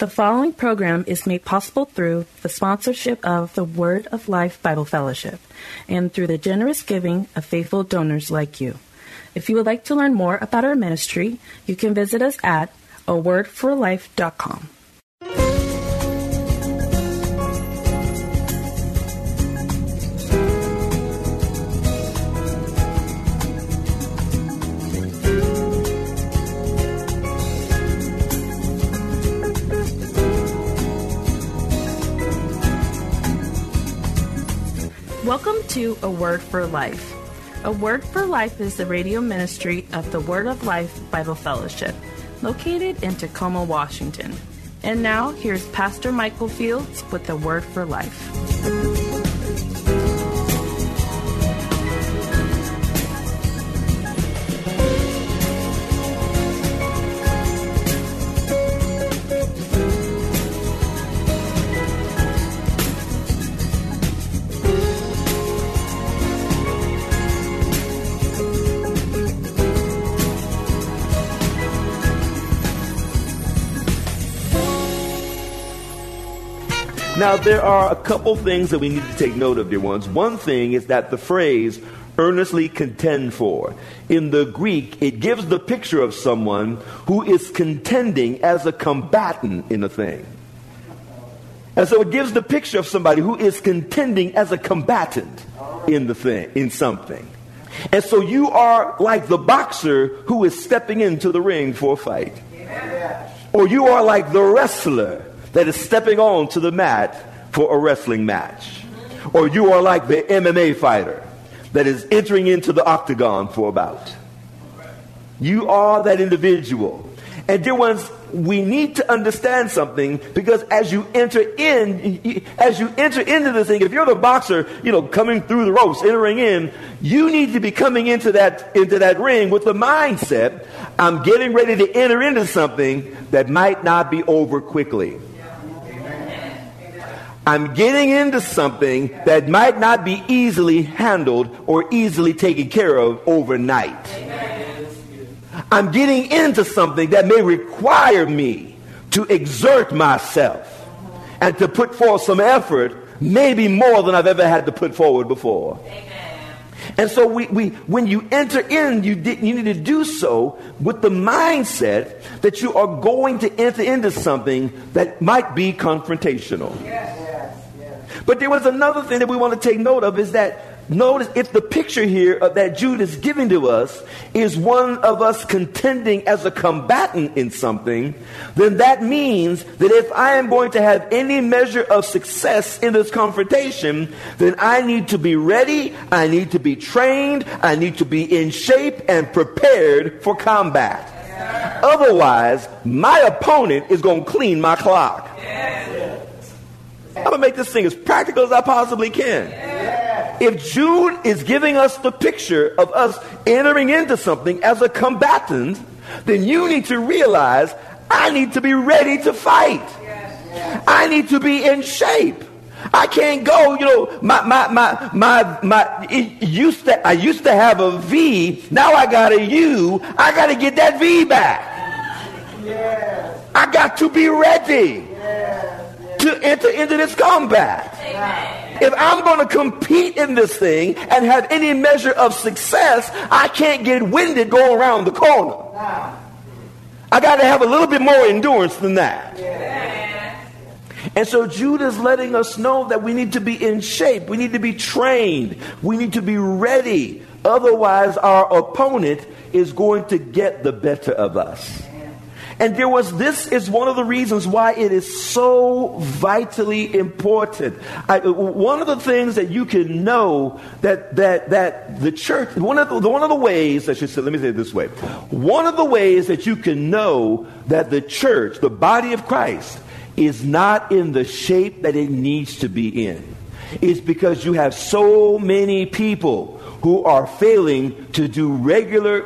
The following program is made possible through the sponsorship of the Word of Life Bible Fellowship and through the generous giving of faithful donors like you. If you would like to learn more about our ministry, you can visit us at awordforlife.com. to A Word for Life. A Word for Life is the radio ministry of the Word of Life Bible Fellowship, located in Tacoma, Washington. And now, here's Pastor Michael Fields with the Word for Life. Now, there are a couple things that we need to take note of, dear ones. One thing is that the phrase earnestly contend for. In the Greek, it gives the picture of someone who is contending as a combatant in a thing. And so it gives the picture of somebody who is contending as a combatant in the thing, in something. And so you are like the boxer who is stepping into the ring for a fight. Or you are like the wrestler that is stepping on to the mat for a wrestling match. Or you are like the MMA fighter that is entering into the octagon for a bout. You are that individual. And dear ones, we need to understand something because as you enter in, as you enter into this thing, if you're the boxer, you know, coming through the ropes, entering in, you need to be coming into that, into that ring with the mindset, I'm getting ready to enter into something that might not be over quickly. I'm getting into something that might not be easily handled or easily taken care of overnight. I'm getting into something that may require me to exert myself and to put forth some effort, maybe more than I've ever had to put forward before. And so we, we, when you enter in, you, you need to do so with the mindset that you are going to enter into something that might be confrontational. Yes. But there was another thing that we want to take note of is that notice if the picture here of that Jude is giving to us is one of us contending as a combatant in something, then that means that if I am going to have any measure of success in this confrontation, then I need to be ready, I need to be trained, I need to be in shape and prepared for combat. Otherwise, my opponent is going to clean my clock. I'm going to make this thing as practical as I possibly can. If Jude is giving us the picture of us entering into something as a combatant, then you need to realize I need to be ready to fight. I need to be in shape. I can't go, you know, my, my, my, my, my, used to, I used to have a V. Now I got a U. I got to get that V back. I got to be ready to enter into this combat. Amen. If I'm going to compete in this thing and have any measure of success, I can't get winded going around the corner. I got to have a little bit more endurance than that. And so Jude is letting us know that we need to be in shape. We need to be trained. We need to be ready. Otherwise, our opponent is going to get the better of us. And there was, this is one of the reasons why it is so vitally important. I, uh, one of the things that you can know that, that, that the church, one of the, one of the ways, I should say, let me say it this way. One of the ways that you can know that the church, the body of Christ, is not in the shape that it needs to be in is because you have so many people who are failing to do regular,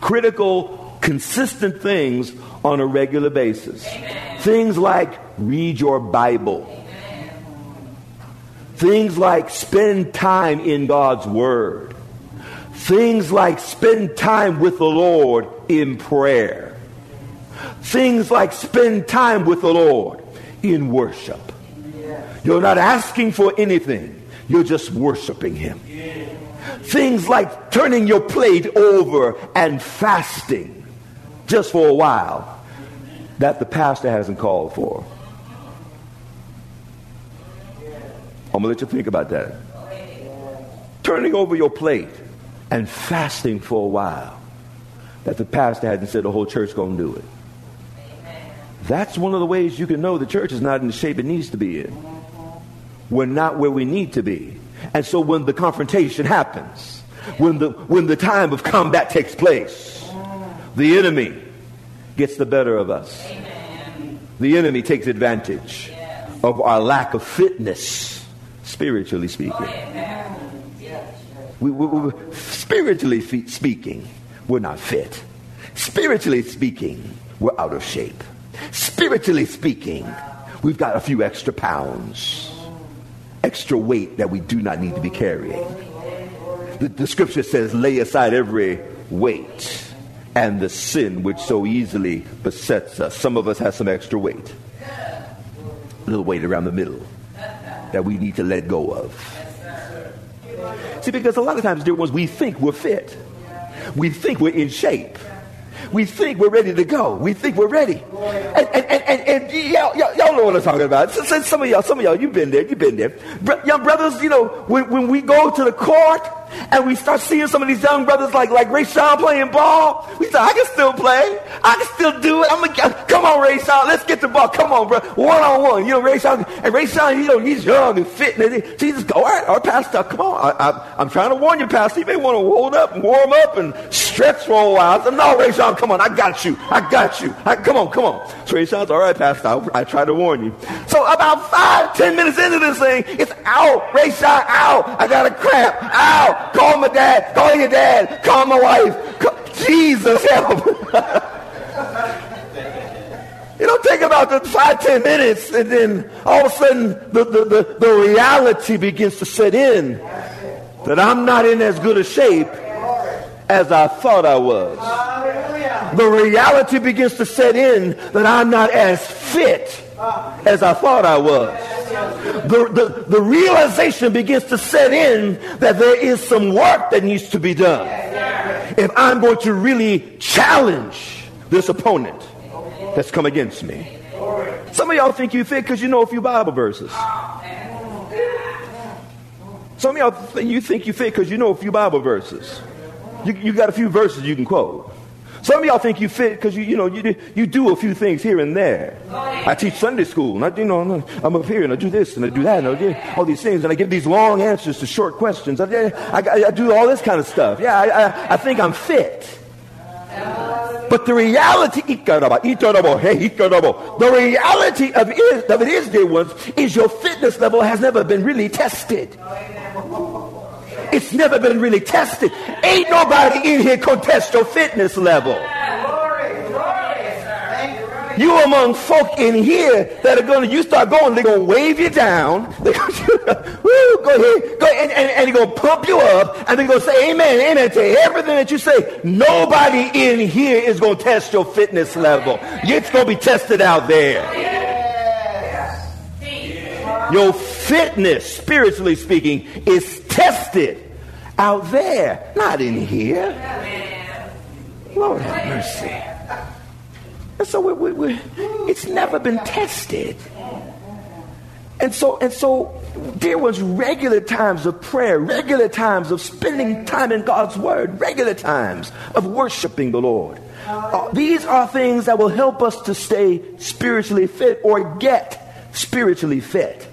critical, consistent things on a regular basis. Amen. Things like read your Bible. Amen. Things like spend time in God's Word. Things like spend time with the Lord in prayer. Things like spend time with the Lord in worship. You're not asking for anything, you're just worshiping Him. Things like turning your plate over and fasting just for a while that the pastor hasn't called for. I'm going to let you think about that. Turning over your plate and fasting for a while that the pastor hasn't said the whole church going to do it. That's one of the ways you can know the church is not in the shape it needs to be in we're not where we need to be. And so when the confrontation happens, when the, when the time of combat takes place, the enemy gets the better of us. The enemy takes advantage of our lack of fitness, spiritually speaking. We, we, we, spiritually speaking, we're not fit. Spiritually speaking, we're out of shape. Spiritually speaking, we've got a few extra pounds extra weight that we do not need to be carrying. The, the scripture says, lay aside every weight and the sin which so easily besets us. Some of us have some extra weight, a little weight around the middle that we need to let go of. See, because a lot of times, dear ones, we think we're fit, we think we're in shape we think we're ready to go. We think we're ready. And, and, and, and, y'all, y'all, know what I'm talking about. Some of y'all, some of y'all, you've been there, you've been there. Young brothers, you know, when, when we go to the court and we start seeing some of these young brothers like, like Ray Sean playing ball, we say, I can still play. I can still do it. I'm gonna, come on, Ray Sean, let's get the ball. Come on, bro. One on one. You know, Ray Sean, and Ray Sean, you know, he's young and fit. And he, Jesus, go, all right, our pastor, come on. I, am trying to warn you, pastor. You may want to hold up and warm up and stretch for a while. I said, no, Ray Sean, come on. I got you. I got you. I, come on, come on. So Ray Sean's, all right, pastor. I, I try to warn you. So about five, ten minutes into this thing, it's out. Ray Sean, out. I got a cramp. Out. Call my dad. Call your dad. Call my wife. Call, Jesus help. it don't take about the five, ten minutes, and then all of a sudden the, the, the, the reality begins to set in that I'm not in as good a shape as I thought I was. The reality begins to set in that I'm not as fit as I thought I was. The, the, the realization begins to set in that there is some work that needs to be done. If I'm going to really challenge this opponent that's come against me. Some of y'all think you fit because you know a few Bible verses. Some of y'all th- you think you fit because you know a few Bible verses. You, you got a few verses you can quote. Some of y'all think you fit because you, you know, you, you do a few things here and there. I teach Sunday school, and I, you know, I'm up here and I do this and I do that and I do all these things, and I give these long answers to short questions. I, I, I do all this kind of stuff. Yeah, I, I, I think I'm fit. But the reality, the reality of it, of it is, dear ones, is your fitness level has never been really tested. It's never been really tested. Ain't nobody in here contest your fitness level. You among folk in here that are to, you start going, they're to wave you down. They're going to, woo, go ahead, go and, and, and they're to pump you up, and they're to say amen, amen to everything that you say. Nobody in here is to test your fitness level. It's to be tested out there. Your fitness, spiritually speaking, is tested out there, not in here. Lord have mercy. And so we, we, we, it's never been tested. And so, and so there was regular times of prayer, regular times of spending time in God's word, regular times of worshiping the Lord. Uh, these are things that will help us to stay spiritually fit or get spiritually fit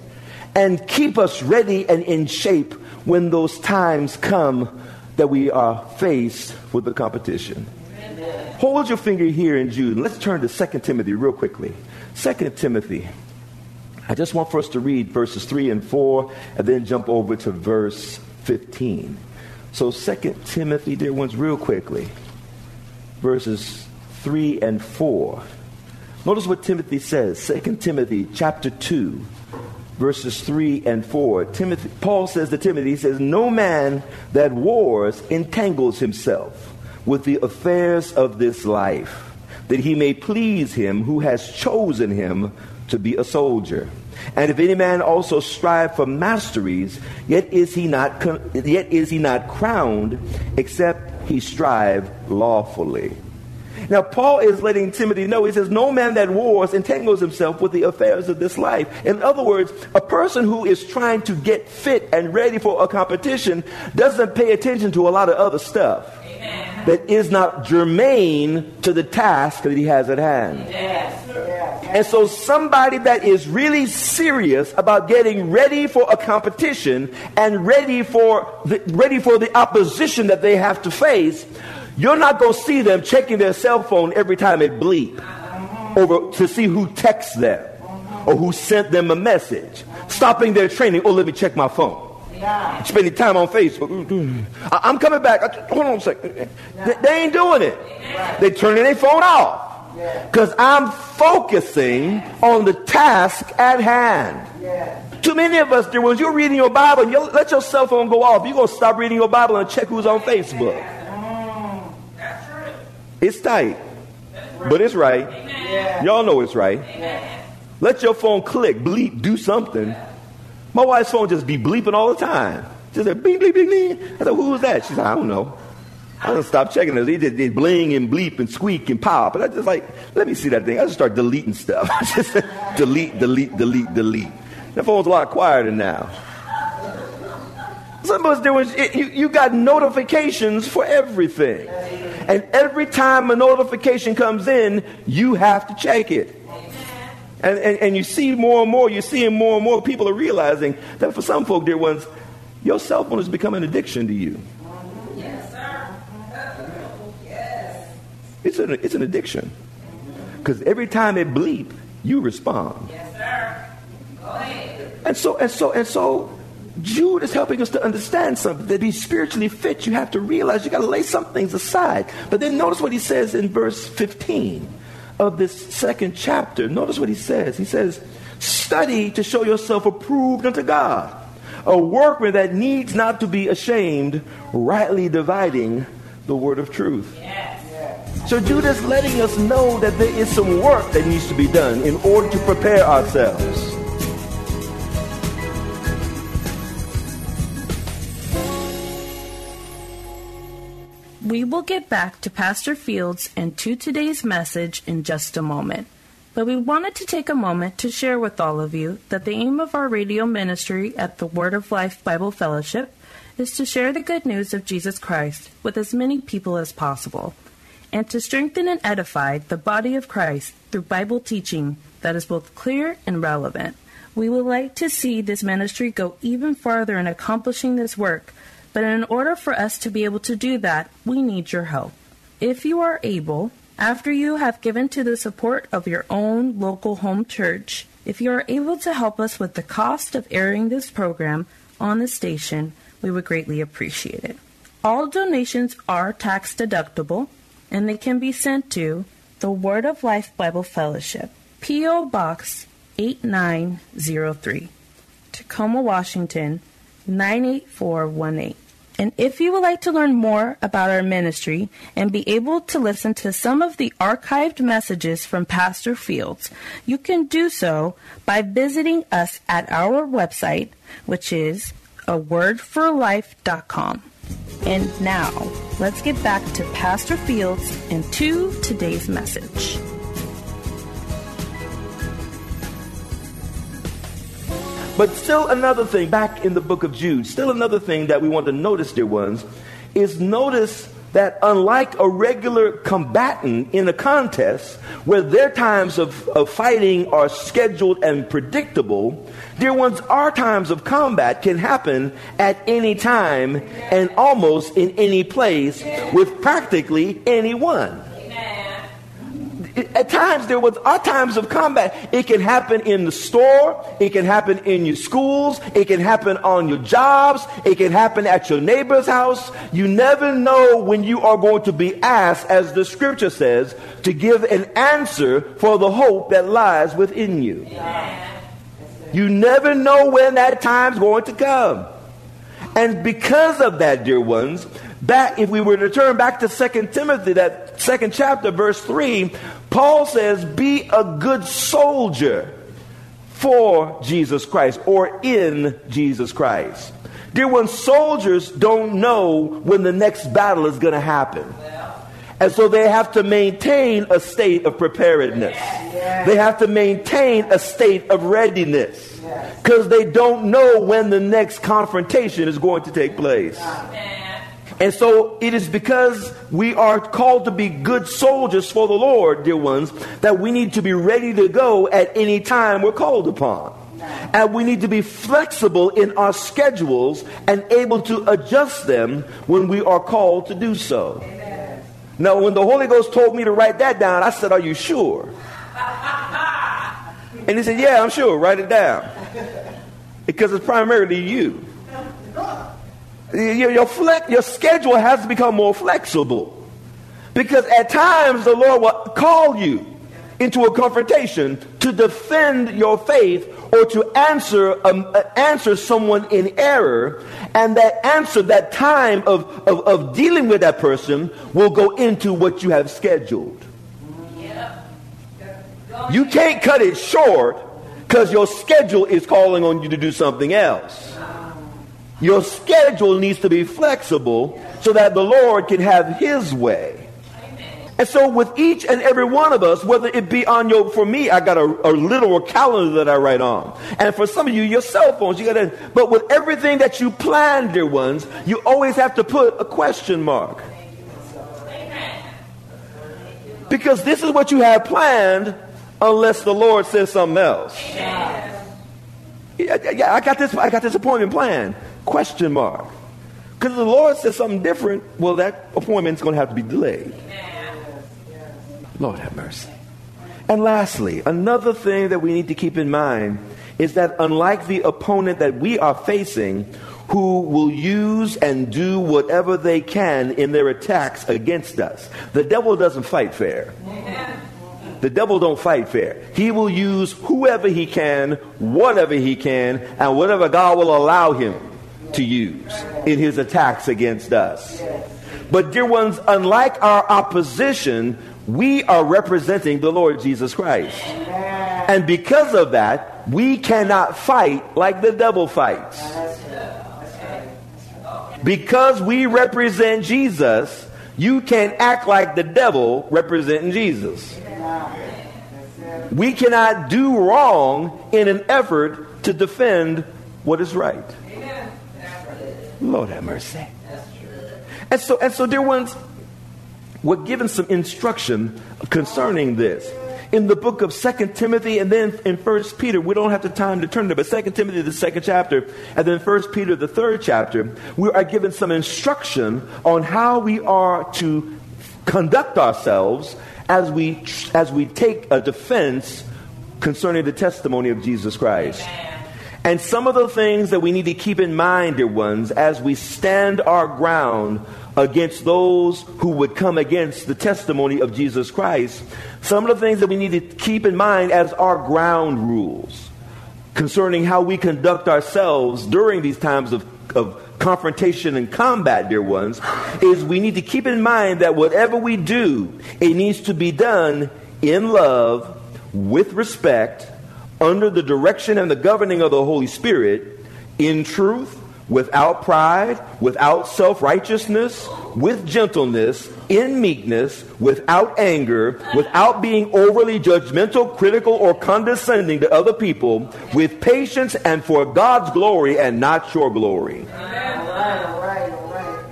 and keep us ready and in shape when those times come that we are faced with the competition. Hold your finger here in Jude. Let's turn to 2 Timothy real quickly. 2 Timothy. I just want for us to read verses 3 and 4 and then jump over to verse 15. So 2 Timothy, dear ones, real quickly. Verses 3 and 4. Notice what Timothy says. 2 Timothy chapter 2 verses 3 and 4. Timothy, Paul says to Timothy, he says, No man that wars entangles himself with the affairs of this life, that he may please him who has chosen him to be a soldier. And if any man also strive for masteries, yet is he not yet is he not crowned, except he strive lawfully. Now, Paul is letting Timothy know, he says, No man that wars entangles himself with the affairs of this life. In other words, a person who is trying to get fit and ready for a competition doesn't pay attention to a lot of other stuff Amen. that is not germane to the task that he has at hand. Yes. And so, somebody that is really serious about getting ready for a competition and ready for the, ready for the opposition that they have to face you're not going to see them checking their cell phone every time it bleep over to see who texts them or who sent them a message. Stopping their training. Oh, let me check my phone. Yeah. Spending time on Facebook. I- am coming back. Hold on a second. They, ain't doing it. They turning their phone off. Because I'm focusing on the task at hand. Too many of us, dear ones, you're reading your Bible and you let your cell phone go off. You're going to stop reading your Bible and check who's on Facebook. It's tight, but it's right. Y'all know it's right. Let your phone click, bleep, do something. My wife's phone just be bleeping all the time. She said, bleep, bleep, bleep, bleep. I said, who was that? She said, I don't know. I don't stop checking it. They just they bling and bleep and squeak and pop. And I just like, let me see that thing. I just start deleting stuff. I just delete, delete, delete, delete. That phone's a lot quieter now. Some of us, it, you, you got notifications for everything. And every time a notification comes in, you have to check it. And, and, and you see more and more, you're seeing more and more people are realizing that for some folk, dear ones, your cell phone has become an addiction to you. Yes, sir. Yes. It's an, it's an addiction. Because every time it bleep, you respond. Yes, sir. Go ahead. And so, and so, and so, Jude is helping us to understand something. That be spiritually fit, you have to realize you got to lay some things aside. But then notice what he says in verse 15 of this second chapter. Notice what he says. He says, Study to show yourself approved unto God, a workman that needs not to be ashamed, rightly dividing the word of truth. Yes. So Jude is letting us know that there is some work that needs to be done in order to prepare ourselves. We will get back to Pastor Fields and to today's message in just a moment. But we wanted to take a moment to share with all of you that the aim of our radio ministry at the Word of Life Bible Fellowship is to share the good news of Jesus Christ with as many people as possible and to strengthen and edify the body of Christ through Bible teaching that is both clear and relevant. We would like to see this ministry go even farther in accomplishing this work but in order for us to be able to do that, we need your help. If you are able, after you have given to the support of your own local home church, if you are able to help us with the cost of airing this program on the station, we would greatly appreciate it. All donations are tax deductible and they can be sent to the Word of Life Bible Fellowship, P.O. Box 8903, Tacoma, Washington 98418. And if you would like to learn more about our ministry and be able to listen to some of the archived messages from Pastor Fields, you can do so by visiting us at our website, which is a wordforlife.com. And now, let's get back to Pastor Fields and to today's message. But still another thing, back in the book of Jude, still another thing that we want to notice, dear ones, is notice that unlike a regular combatant in a contest, where their times of, of fighting are scheduled and predictable, dear ones, our times of combat can happen at any time and almost in any place with practically anyone at times there was our times of combat. It can happen in the store, it can happen in your schools, it can happen on your jobs, it can happen at your neighbor's house. You never know when you are going to be asked, as the scripture says, to give an answer for the hope that lies within you. You never know when that time's going to come. And because of that, dear ones, back if we were to turn back to Second Timothy, that second chapter, verse 3, Paul says, Be a good soldier for Jesus Christ or in Jesus Christ. Dear ones, soldiers don't know when the next battle is going to happen. And so they have to maintain a state of preparedness. They have to maintain a state of readiness because they don't know when the next confrontation is going to take place. And so it is because we are called to be good soldiers for the Lord, dear ones, that we need to be ready to go at any time we're called upon. And we need to be flexible in our schedules and able to adjust them when we are called to do so. Now, when the Holy Ghost told me to write that down, I said, Are you sure? And he said, Yeah, I'm sure. Write it down. Because it's primarily you. Your, your, your schedule has to become more flexible. Because at times the Lord will call you into a confrontation to defend your faith or to answer um, uh, answer someone in error. And that answer that time of, of, of, dealing with that person will go into what you have scheduled. You can't cut it short because your schedule is calling on you to do something else your schedule needs to be flexible so that the Lord can have his way. And so, with each and every one of us, whether it be on your, for me, I got a, a literal calendar that I write on. And for some of you, your cell phones, you got to, but with everything that you plan, dear ones, you always have to put a question mark. Because this is what you have planned unless the Lord says something else. Yeah, yeah, I got this, I got this appointment planned. Question mark. Because the Lord says something different, well, that appointment's going to have to be delayed. Lord have mercy. And lastly, another thing that we need to keep in mind is that unlike the opponent that we are facing, who will use and do whatever they can in their attacks against us, the devil doesn't fight fair. The devil don't fight fair. He will use whoever he can, whatever he can, and whatever God will allow him to use in his attacks against us. But, dear ones, unlike our opposition, we are representing the Lord Jesus Christ. And because of that, we cannot fight like the devil fights. Because we represent Jesus, you can't act like the devil representing Jesus. We cannot do wrong in an effort to defend what is right. Lord have mercy. And so, and so, dear ones, we're given some instruction concerning this in the book of Second Timothy and then in First Peter. We don't have the time to turn to, but Second Timothy, the second chapter, and then First Peter, the third chapter, we are given some instruction on how we are to conduct ourselves as we as we take a defense concerning the testimony of Jesus Christ. Amen. And some of the things that we need to keep in mind, dear ones, as we stand our ground against those who would come against the testimony of Jesus Christ, some of the things that we need to keep in mind as our ground rules concerning how we conduct ourselves during these times of, of confrontation and combat, dear ones, is we need to keep in mind that whatever we do, it needs to be done in love, with respect, under the direction and the governing of the Holy Spirit in truth, without pride, without self righteousness, with gentleness, in meekness, without anger, without being overly judgmental, critical, or condescending to other people, with patience and for God's glory and not your glory. All right, all right, all right.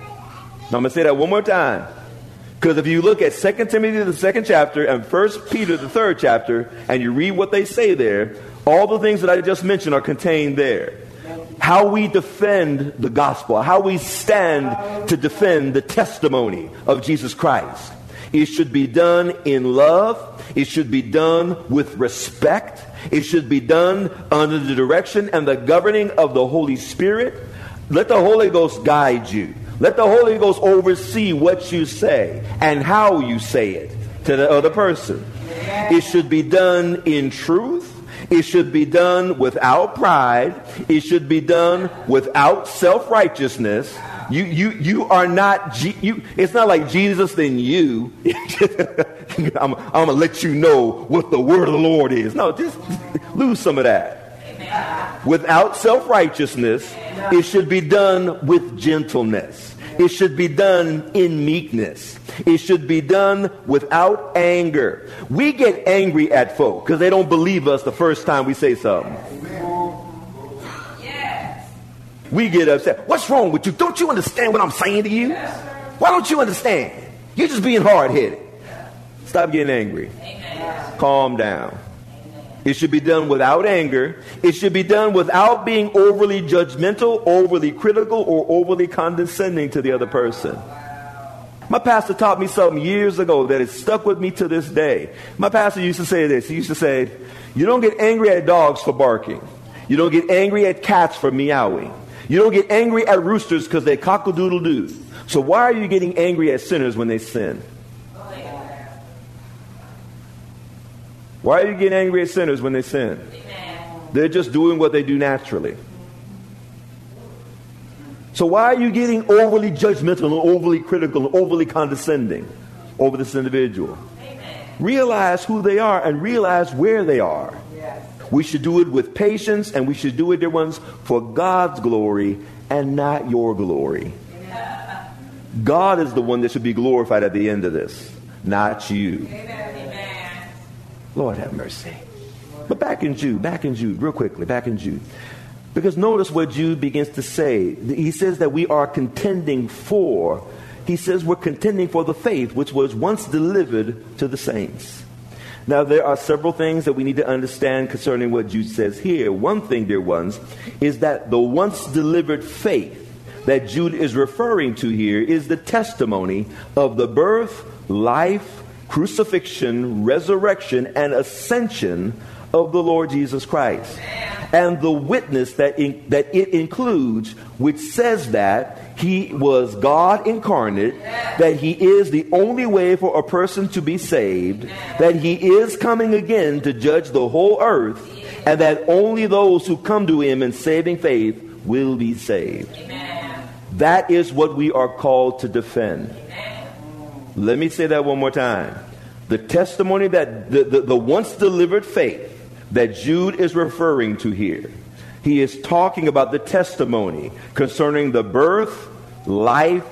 I'm going to say that one more time Because if you look at 2 Timothy, the second chapter, and 1 Peter, the third chapter, and you read what they say there, all the things that I just mentioned are contained there. How we defend the gospel, how we stand to defend the testimony of Jesus Christ. It should be done in love. It should be done with respect. It should be done under the direction and the governing of the Holy Spirit. Let the Holy Ghost guide you. Let the Holy Ghost oversee what you say and how you say it to the other person. It should be done in truth. It should be done without pride. It should be done without self righteousness. You, you, you are not, G- you, it's not like Jesus than you. I'm, I'm going to let you know what the word of the Lord is. No, just lose some of that. Without self righteousness, it should be done with gentleness. It should be done in meekness. It should be done without anger. We get angry at folk because they don't believe us the first time we say something. We get upset. What's wrong with you? Don't you understand what I'm saying to you? Why don't you understand? You're just being hard headed. Stop getting angry. Calm down. It should be done without anger. It should be done without being overly judgmental, overly critical, or overly condescending to the other person. My pastor taught me something years ago that has stuck with me to this day. My pastor used to say this. He used to say, You don't get angry at dogs for barking. You don't get angry at cats for meowing. You don't get angry at roosters because they cock a doodle doo. So why are you getting angry at sinners when they sin? Why are you getting angry at sinners when they sin? They're just doing what they do naturally. So why are you getting overly judgmental and overly critical and overly condescending over this individual? Realize who they are and realize where they are. We should do it with patience and we should do it, dear ones, for God's glory and not your glory. God is the one that should be glorified at the end of this, not you. Lord have mercy. But back in Jude, back in Jude, real quickly, back in Jude. Because notice what Jude begins to say. He says that we are contending for, he says we're contending for the faith which was once delivered to the saints. Now, there are several things that we need to understand concerning what Jude says here. One thing, dear ones, is that the once delivered faith that Jude is referring to here is the testimony of the birth, life, crucifixion, resurrection, and ascension of the Lord Jesus Christ. And the witness that, in, that it includes, which says that he was God incarnate, that he is the only way for a person to be saved, that he is coming again to judge the whole earth, and that only those who come to him in saving faith will be saved. That is what we are called to defend. Let me say that one more time. The testimony that the, the, the once delivered faith that Jude is referring to here. He is talking about the testimony concerning the birth, life,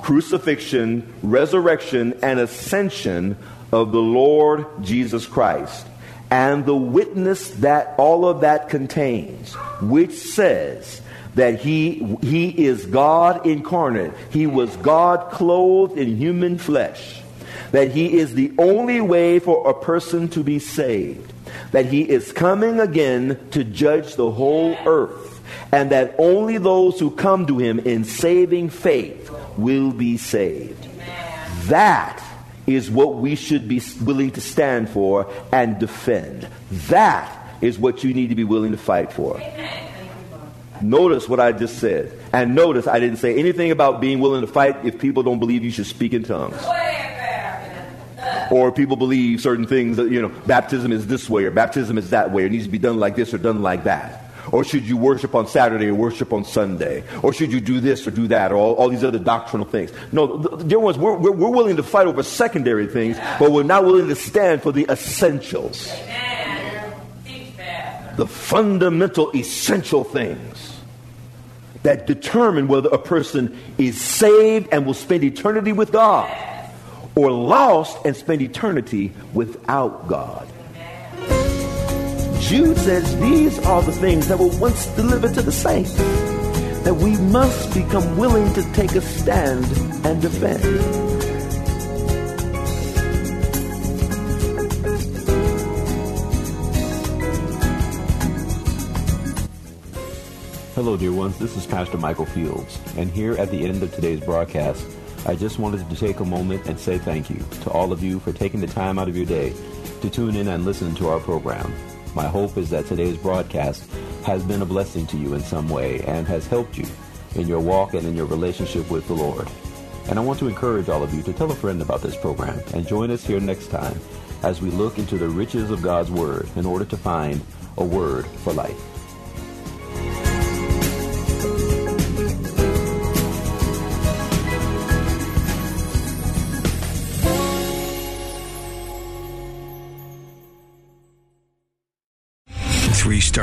crucifixion, resurrection, and ascension of the Lord Jesus Christ. And the witness that all of that contains, which says that he, he is God incarnate. He was God clothed in human flesh that he is the only way for a person to be saved, that he is coming again to judge the whole earth, and that only those who come to him in saving faith will be saved. That is what we should be willing to stand for and defend. That is what you need to be willing to fight for. Notice what I just said. And notice I didn't say anything about being willing to fight if people don't believe you should speak in tongues or people believe certain things that, you know, baptism is this way or baptism is that way. It needs to be done like this or done like that. Or should you worship on Saturday or worship on Sunday? Or should you do this or do that? Or all, all these other doctrinal things. No, dear ones, we're, we're, we're, willing to fight over secondary things, but we're not willing to stand for the essentials. The fundamental, essential things that determine whether a person is saved and will spend eternity with God or lost and spend eternity without God. Jude says these are the things that were once delivered to the saints that we must become willing to take a stand and defend. Hello, dear ones. This is Pastor Michael Fields, and here at the end of today's broadcast, I just wanted to take a moment and say thank you to all of you for taking the time out of your day to tune in and listen to our program. My hope is that today's broadcast has been a blessing to you in some way and has helped you in your walk and in your relationship with the Lord. And I want to encourage all of you to tell a friend about this program and join us here next time as we look into the riches of God's Word in order to find a word for life.